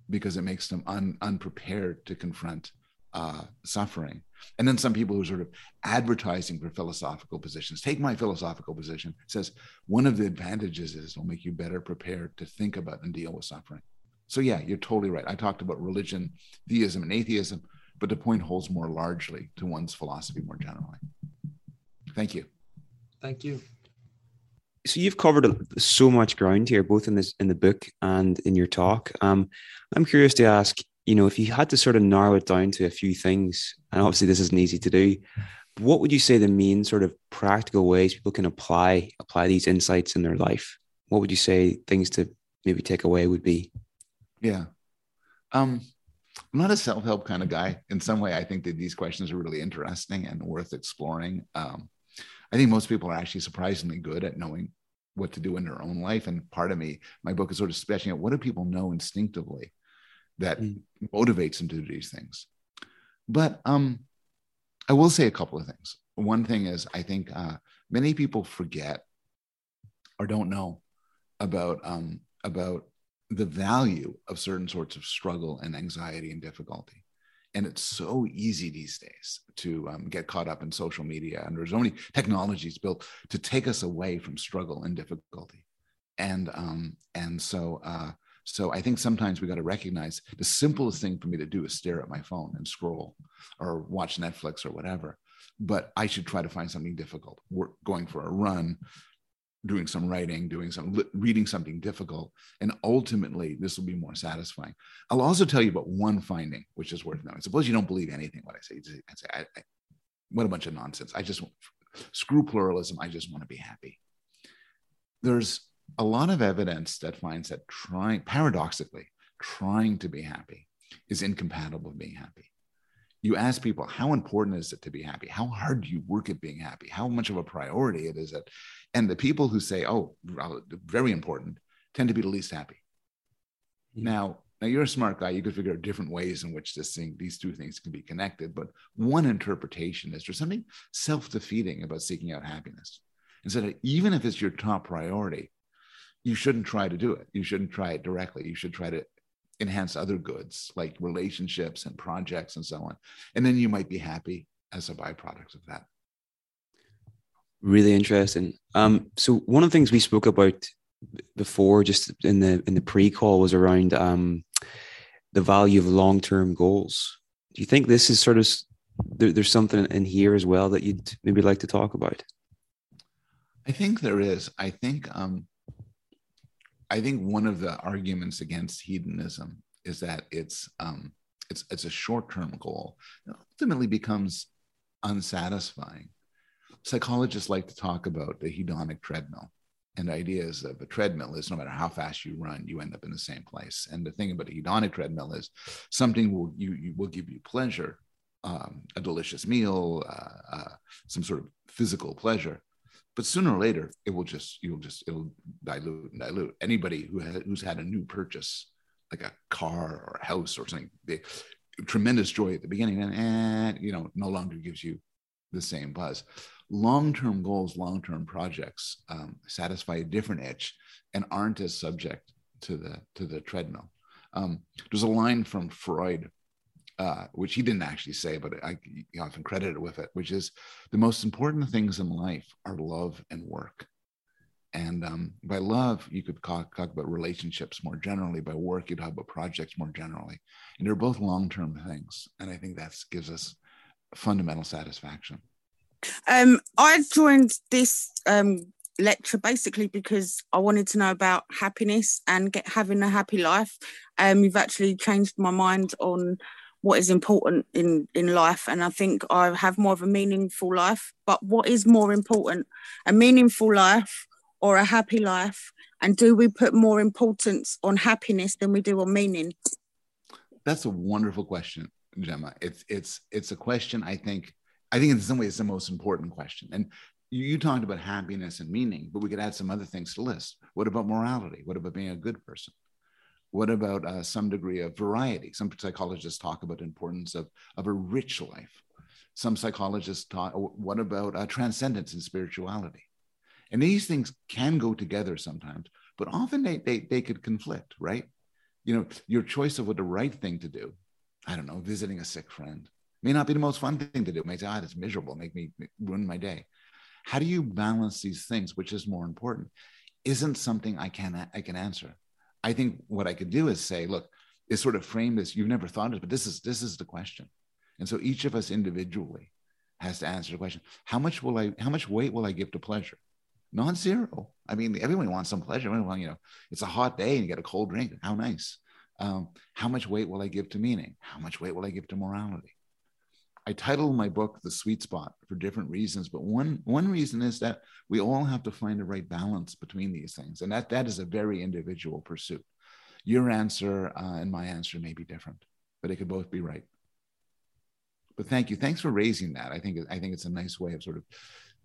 because it makes them un, unprepared to confront uh, suffering. And then some people who are sort of advertising for philosophical positions. Take my philosophical position. Says one of the advantages is it'll make you better prepared to think about and deal with suffering. So yeah, you're totally right. I talked about religion, theism, and atheism, but the point holds more largely to one's philosophy more generally. Thank you. Thank you. So you've covered so much ground here, both in this in the book and in your talk. Um, I'm curious to ask you know, if you had to sort of narrow it down to a few things, and obviously this isn't easy to do, what would you say the main sort of practical ways people can apply apply these insights in their life? What would you say things to maybe take away would be? Yeah. Um, I'm not a self-help kind of guy. In some way, I think that these questions are really interesting and worth exploring. Um, I think most people are actually surprisingly good at knowing what to do in their own life. And part of me, my book is sort of sketching out what do people know instinctively that mm. motivates them to do these things. But um, I will say a couple of things. One thing is, I think uh, many people forget or don't know about um, about the value of certain sorts of struggle and anxiety and difficulty. And it's so easy these days to um, get caught up in social media, and there's so many technologies built to take us away from struggle and difficulty. And um, and so uh, so I think sometimes we got to recognize the simplest thing for me to do is stare at my phone and scroll or watch Netflix or whatever. But I should try to find something difficult. We're going for a run, doing some writing, doing some reading something difficult, and ultimately this will be more satisfying. I'll also tell you about one finding which is worth knowing. Suppose you don't believe anything what I say. I say, I, I, what a bunch of nonsense. I just screw pluralism. I just want to be happy. There's a lot of evidence that finds that trying, paradoxically, trying to be happy is incompatible with being happy. You ask people, how important is it to be happy? How hard do you work at being happy? How much of a priority it is it? And the people who say, oh, very important, tend to be the least happy. Mm-hmm. Now, now you're a smart guy. You could figure out different ways in which this thing, these two things can be connected. But one interpretation is there's something self-defeating about seeking out happiness. And so that even if it's your top priority, you shouldn't try to do it. You shouldn't try it directly. You should try to enhance other goods like relationships and projects and so on. And then you might be happy as a byproduct of that. Really interesting. Um, so one of the things we spoke about before, just in the in the pre-call, was around um, the value of long-term goals. Do you think this is sort of there, there's something in here as well that you'd maybe like to talk about? I think there is. I think um, I think one of the arguments against hedonism is that it's um, it's it's a short-term goal ultimately becomes unsatisfying. Psychologists like to talk about the hedonic treadmill. And the idea is that the treadmill is no matter how fast you run, you end up in the same place. And the thing about a hedonic treadmill is something will you, you will give you pleasure, um, a delicious meal, uh, uh, some sort of physical pleasure. But sooner or later, it will just you'll just it'll dilute and dilute. Anybody who has who's had a new purchase, like a car or a house or something, they, tremendous joy at the beginning, and, and you know no longer gives you the same buzz. Long-term goals, long-term projects um, satisfy a different itch and aren't as subject to the to the treadmill. Um, there's a line from Freud uh, which he didn't actually say, but I often credited with it, which is the most important things in life are love and work. And um, by love, you could talk, talk, about relationships more generally. By work, you'd talk about projects more generally. And they're both long term things. And I think that gives us fundamental satisfaction. Um, I joined this um, lecture basically because I wanted to know about happiness and get having a happy life. Um, you've actually changed my mind on what is important in in life and i think i have more of a meaningful life. But what is more important a meaningful life or a happy life? And do we put more importance on happiness than we do on meaning? That's a wonderful question gemma. It's it's it's a question i think i think in some ways the most important question. And you, you talked about happiness and meaning but we could add some other things to list. What about morality? What about being a good person what about uh, some degree of variety? Some psychologists talk about importance of, of a rich life. Some psychologists talk, what about uh, transcendence and spirituality? And these things can go together sometimes, but often they, they, they could conflict, right? You know, your choice of what the right thing to do, I don't know, visiting a sick friend, may not be the most fun thing to do. It may say, ah, it's miserable, make me ruin my day. How do you balance these things? Which is more important? Isn't something I can I can answer. I think what I could do is say, look, is sort of frame this. You've never thought of it, but this is this is the question. And so each of us individually has to answer the question: How much will I? How much weight will I give to pleasure? Not zero. I mean, everyone wants some pleasure. Everyone, you know, it's a hot day and you get a cold drink. How nice. Um, how much weight will I give to meaning? How much weight will I give to morality? I titled my book "The Sweet Spot" for different reasons, but one one reason is that we all have to find the right balance between these things, and that that is a very individual pursuit. Your answer uh, and my answer may be different, but it could both be right. But thank you, thanks for raising that. I think I think it's a nice way of sort of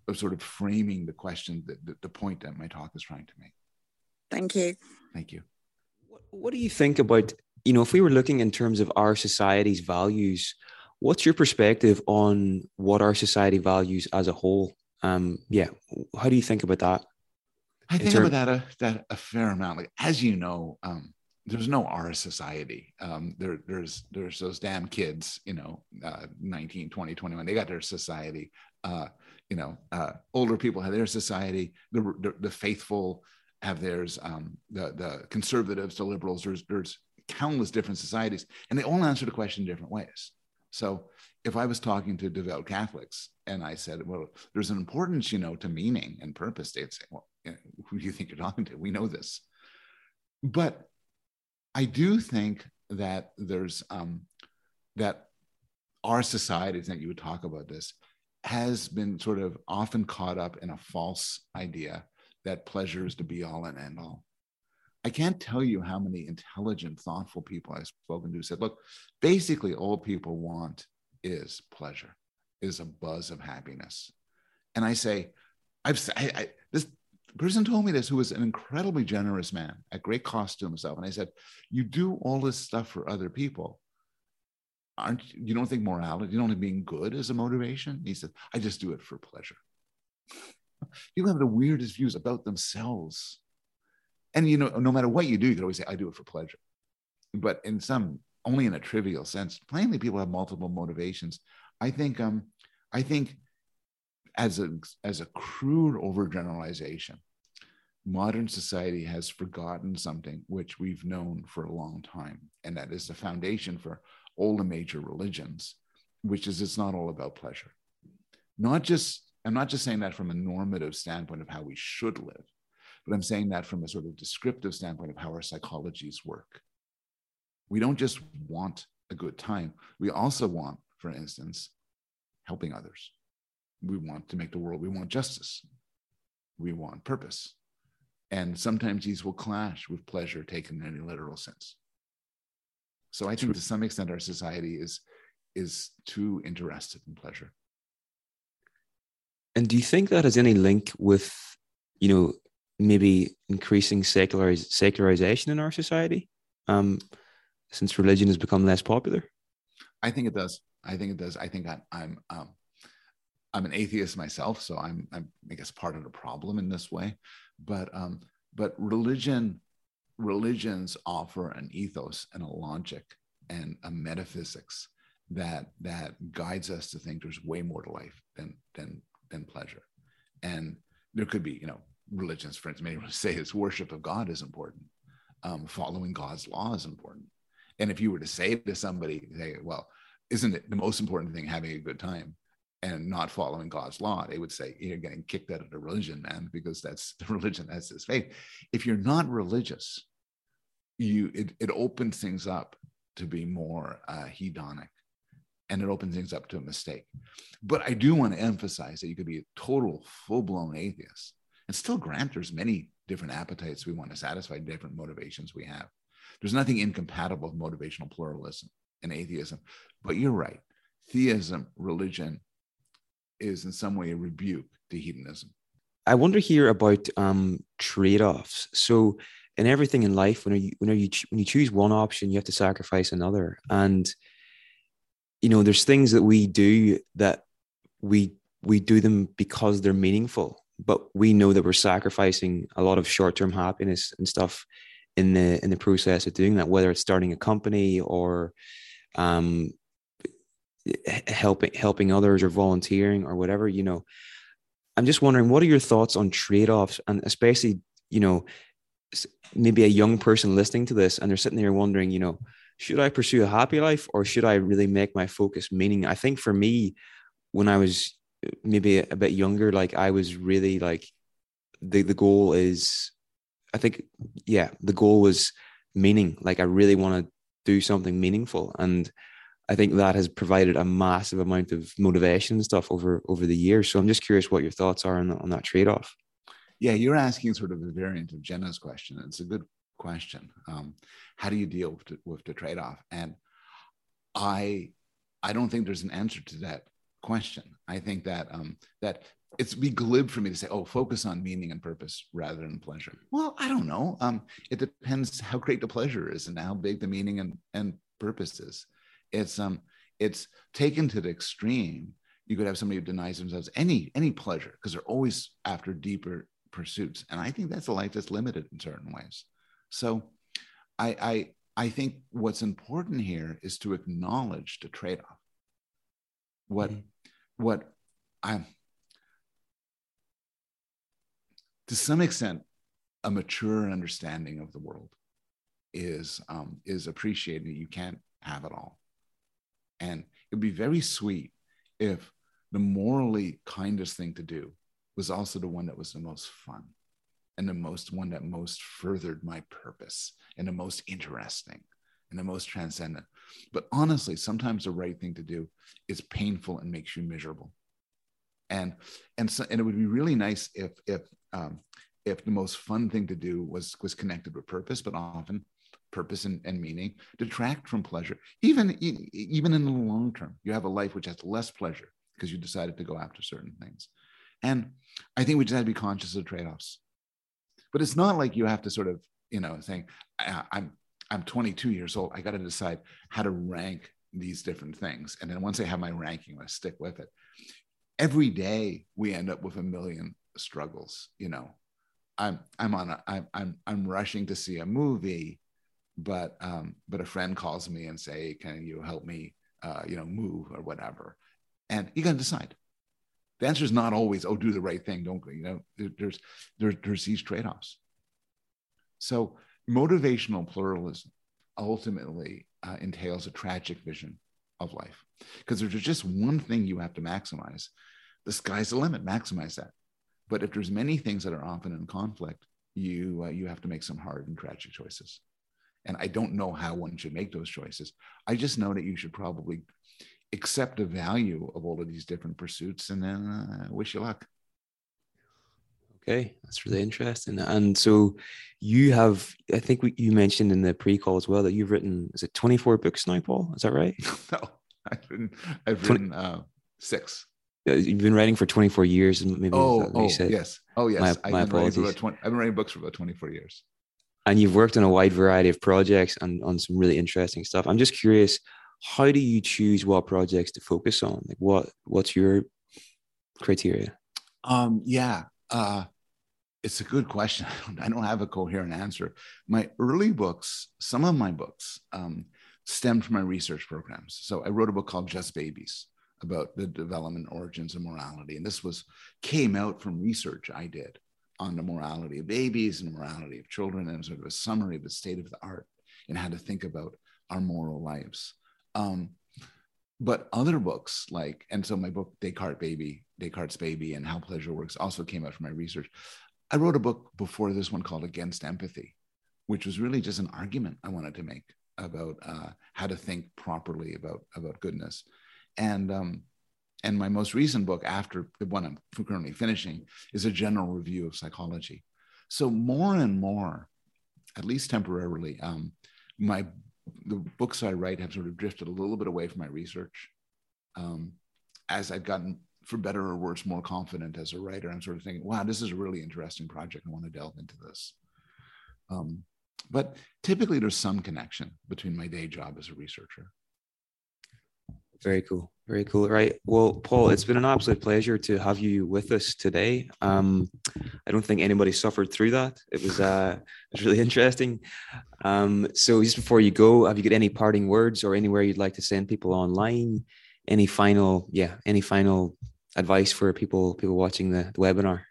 of sort of framing the question, that, the, the point that my talk is trying to make. Thank you. Thank you. What, what do you think about you know if we were looking in terms of our society's values? What's your perspective on what our society values as a whole? Um, yeah, how do you think about that? I think term- about that a, that a fair amount. Like as you know, um, there's no our society. Um, there, there's there's those damn kids, you know, uh, 19, 20, 21. They got their society. Uh, you know, uh, older people have their society. The, the, the faithful have theirs. Um, the the conservatives, the liberals. There's there's countless different societies, and they all answer the question in different ways. So if I was talking to devout Catholics and I said, well, there's an importance, you know, to meaning and purpose, they'd say, well, who do you think you're talking to? We know this. But I do think that there's um, that our society, that you would talk about this, has been sort of often caught up in a false idea that pleasure is to be all and end all. I can't tell you how many intelligent, thoughtful people I've spoken to said, look, basically all people want is pleasure, is a buzz of happiness. And I say, I've I, I, this person told me this who was an incredibly generous man at great cost to himself. And I said, you do all this stuff for other people. Aren't you don't think morality, you don't think being good is a motivation? He said, I just do it for pleasure. [laughs] People have the weirdest views about themselves and you know, no matter what you do, you can always say, I do it for pleasure. But in some, only in a trivial sense, plainly people have multiple motivations. I think, um, I think as a as a crude overgeneralization, modern society has forgotten something which we've known for a long time, and that is the foundation for all the major religions, which is it's not all about pleasure. Not just I'm not just saying that from a normative standpoint of how we should live, but I'm saying that from a sort of descriptive standpoint of how our psychologies work. We don't just want a good time, we also want, for instance, helping others. We want to make the world, we want justice, we want purpose, And sometimes these will clash with pleasure taken in a literal sense. So I think to some extent our society is is too interested in pleasure. And do you think that has any link with, you know, maybe increasing seculariz- secularization in our society, um, since religion has become less popular? I think it does. I think it does. I think I, I'm um, I'm an atheist myself, so I'm, I'm I guess part of the problem in this way. But um, but religion religions offer an ethos and a logic and a metaphysics that that guides us to think there's way more to life than than than pleasure. And there could be, you know, religions, for instance, many say is worship of God is important. Um, following God's law is important. And if you were to say to somebody, say, well, isn't it the most important thing having a good time and not following God's law? They would say, you're getting kicked out of the religion, man, because that's [laughs] the religion, that's his faith. If you're not religious, you it, it opens things up to be more uh, hedonic and it opens things up to a mistake. But I do want to emphasize that you could be a total full blown atheist and still grant there's many different appetites we want to satisfy, different motivations we have. There's nothing incompatible with motivational pluralism and atheism. But you're right. Theism, religion, is in some way a rebuke to hedonism. I wonder here about um, trade-offs. So, in everything in life, when you when you when you choose one option, you have to sacrifice another, and you know, there's things that we do that we we do them because they're meaningful, but we know that we're sacrificing a lot of short-term happiness and stuff in the in the process of doing that, whether it's starting a company or um, helping helping others or volunteering or whatever. You know, I'm just wondering, what are your thoughts on trade-offs, and especially, you know, maybe a young person listening to this and they're sitting there wondering, you know, should I pursue a happy life or should I really make my focus meaning? I think for me, when I was maybe a bit younger, like I was really like the the goal is, I think, yeah, the goal was meaning. Like I really want to do something meaningful, and I think that has provided a massive amount of motivation and stuff over over the years. So I'm just curious what your thoughts are on, on that trade off. Yeah, you're asking sort of a variant of Jenna's question. It's a good question. Um, how do you deal with the, with the trade-off? And I, I don't think there's an answer to that question. I think that um, that it's be glib for me to say, oh, focus on meaning and purpose rather than pleasure. Well, I don't know. Um, it depends how great the pleasure is and how big the meaning and, and purpose is. It's um, it's taken to the extreme. You could have somebody who denies themselves any any pleasure because they're always after deeper pursuits, and I think that's a life that's limited in certain ways. So I, I, I think what's important here is to acknowledge the trade-off. What, mm-hmm. What I'm, to some extent, a mature understanding of the world is um, is appreciating that you can't have it all, and it'd be very sweet if the morally kindest thing to do was also the one that was the most fun and the most one that most furthered my purpose and the most interesting and the most transcendent. But honestly, sometimes the right thing to do is painful and makes you miserable. And and so and it would be really nice if if um, if the most fun thing to do was was connected with purpose, but often purpose and, and meaning detract from pleasure. Even even in the long term, you have a life which has less pleasure because you decided to go after certain things. And I think we just have to be conscious of trade-offs but it's not like you have to sort of you know saying i'm i'm 22 years old i got to decide how to rank these different things and then once i have my ranking i stick with it every day we end up with a million struggles you know i'm i'm on a i'm i'm, I'm rushing to see a movie but um but a friend calls me and say can you help me uh you know move or whatever and you got to decide the answer is not always, oh, do the right thing. Don't, go. you know, there's, there, there's these trade offs. So motivational pluralism ultimately uh, entails a tragic vision of life because there's just one thing you have to maximize. The sky's the limit, maximize that. But if there's many things that are often in conflict, you, uh, you have to make some hard and tragic choices. And I don't know how one should make those choices. I just know that you should probably accept the value of all of these different pursuits and then uh, wish you luck. Okay, that's really interesting. And so you have, I think we, you mentioned in the pre-call as well that you've written, is it 24 books now, Paul? Is that right? [laughs] no, I've written, I've 20 written uh, six. You've been writing for 24 years, and maybe Oh, that's you oh said. yes. Oh yes. My- I've, my been writing for apologies. about 20, I've been writing books for about 24 years. and you've worked on a wide variety of projects and on some really interesting stuff. I'm just curious, how do you choose what projects to focus on? Like, what what's your criteria? Um, yeah, uh, it's a good question. [laughs] I don't, I don't have a coherent answer. My early books, some of my books, um, stemmed from my research programs. So I wrote a book called Just Babies about the development origins of morality, and this was came out from research I did on the morality of babies and morality of children, and sort of a summary of the state of the art and how to think about our moral lives. Um, but other books like and so my book descartes baby descartes baby and how pleasure works also came out from my research i wrote a book before this one called against empathy which was really just an argument i wanted to make about uh, how to think properly about about goodness and um, and my most recent book after the one i'm currently finishing is a general review of psychology so more and more at least temporarily um, my the books I write have sort of drifted a little bit away from my research. Um, as I've gotten, for better or worse, more confident as a writer, I'm sort of thinking, wow, this is a really interesting project. I want to delve into this. Um, but typically, there's some connection between my day job as a researcher. Very cool. Very cool. Right. Well, Paul, it's been an absolute pleasure to have you with us today. Um, I don't think anybody suffered through that. It was uh, it was really [laughs] interesting. Um, so just before you go, have you got any parting words or anywhere you'd like to send people online? Any final, yeah, any final advice for people people watching the, the webinar?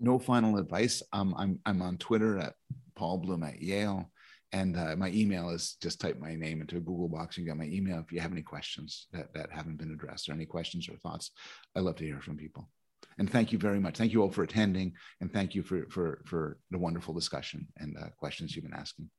No final advice. Um, I'm I'm on Twitter at Paul Bloom at Yale. And uh, my email is just type my name into a Google box. You got my email if you have any questions that, that haven't been addressed or any questions or thoughts. I love to hear from people. And thank you very much. Thank you all for attending, and thank you for for for the wonderful discussion and uh, questions you've been asking.